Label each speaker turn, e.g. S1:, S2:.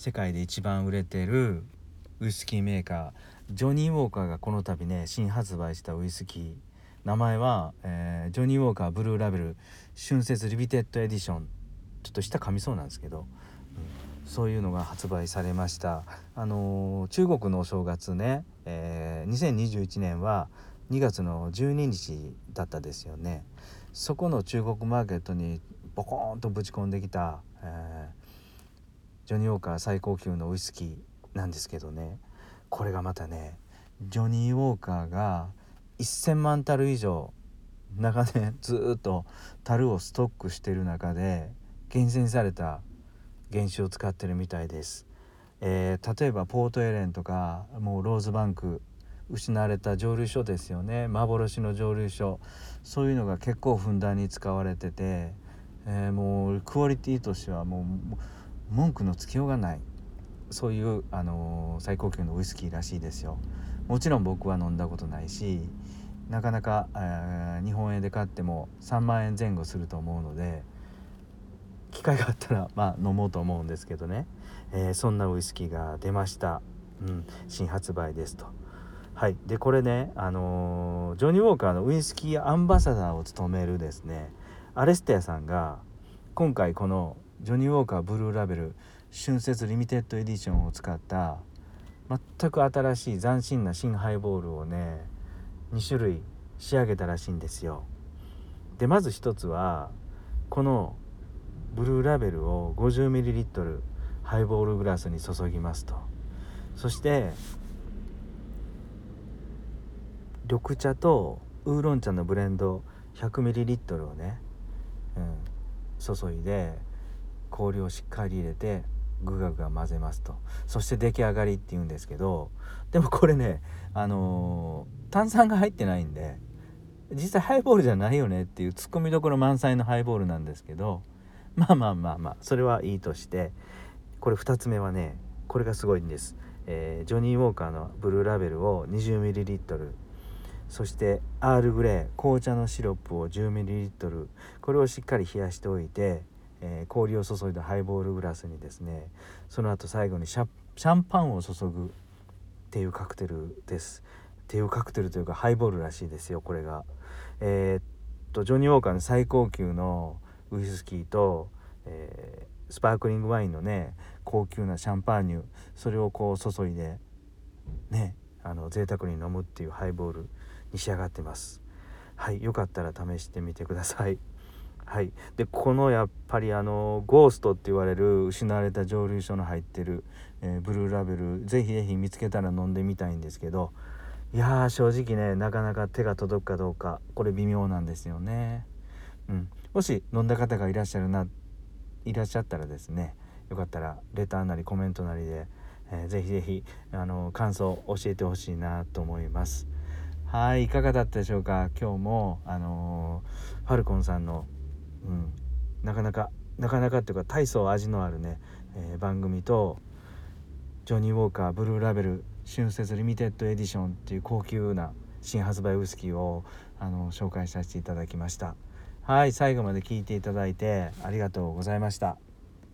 S1: 世界で一番売れてるウイスキーメーカージョニー・ウォーカーがこの度ね新発売したウイスキー。名前は、えー、ジョニー・ウォーカーブルーラベル春節リミテッドエディション。ちょっと下噛みそうなんですけど、うん、そういうのが発売されました。あのー、中国のお正月ね、えー、2021年は2月の12日だったですよね。そこの中国マーケットにボコーンとぶち込んできた、えー、ジョニー・ウォーカー最高級のウイスキーなんですけどね。これがまたねジョニー・ウォーカーが1,000万樽以上長年 ずっと樽をストックしてる中で厳選された原酒を使ってるみたいです。えー、例えばポートエレンとかもうローズバンク失われた蒸留所ですよね。幻の蒸留所。そういうのが結構ふんだんに使われてて、えー、もうクオリティとしてはもう文句のつけようがない。そういう、あのー、最高級のウイスキーらしいですよ。もちろん僕は飲んだことないしなかなか、えー、日本円で買っても3万円前後すると思うので機会があったらまあ飲もうと思うんですけどね、えー、そんなウイスキーが出ました、うん、新発売ですと。はい。でこれねあのー、ジョニー・ウォーカーのウイスキーアンバサダーを務めるですねアレステアさんが今回このジョニー・ウォーカーブルーラベル春節リミテッドエディションを使った全く新しい斬新な新ハイボールをね2種類仕上げたらしいんですよ。でまず一つはこのブルーラベルを 50ml ハイボールグラスに注ぎますと。そして緑茶とウーロン茶のブレンド 100ml をね、うん、注いで氷をしっかり入れてグガグガ混ぜますと。そして出来上がりっていうんですけどでもこれねあのー、炭酸が入ってないんで実際ハイボールじゃないよねっていうツッコミどころ満載のハイボールなんですけどまあまあまあまあそれはいいとしてこれ2つ目はねこれがすごいんです、えー、ジョニー・ウォーカーのブルーラベルを 20ml そしてアールグレー紅茶のシロップを 10ml これをしっかり冷やしておいて、えー、氷を注いだハイボールグラスにですねその後最後にシャンパンを注ぐっていうカクテルです。っていうカクテルというかハイボールらしいですよこれが。えー、っとジョニー・ウォーカーの最高級のウイスキーと、えー、スパークリングワインのね高級なシャンパーニュそれをこう注いでねあの贅沢に飲むっていうハイボールに仕上がってます。はいよかったら試してみてください。はい。でこのやっぱりあのゴーストって言われる失われた蒸留所の入ってる、えー、ブルーラベルぜひぜひ見つけたら飲んでみたいんですけどいやー正直ねなかなか手が届くかどうかこれ微妙なんですよね。うん。もし飲んだ方がいらっしゃるないらっしゃったらですねよかったらレターなりコメントなりで、えー、ぜひぜひあの感想教えてほしいなと思います。はいいかがだったでしょうか？今日もあのー、ファルコンさんの、うん、なかなかなかなかっていうか大層味のあるね、えー、番組とジョニー・ウォーカーブルーラベル春節リミテッドエディションっていう高級な新発売ウイスキーをあの紹介させていただきました。はい最後まで聞いていただいてありがとうございました。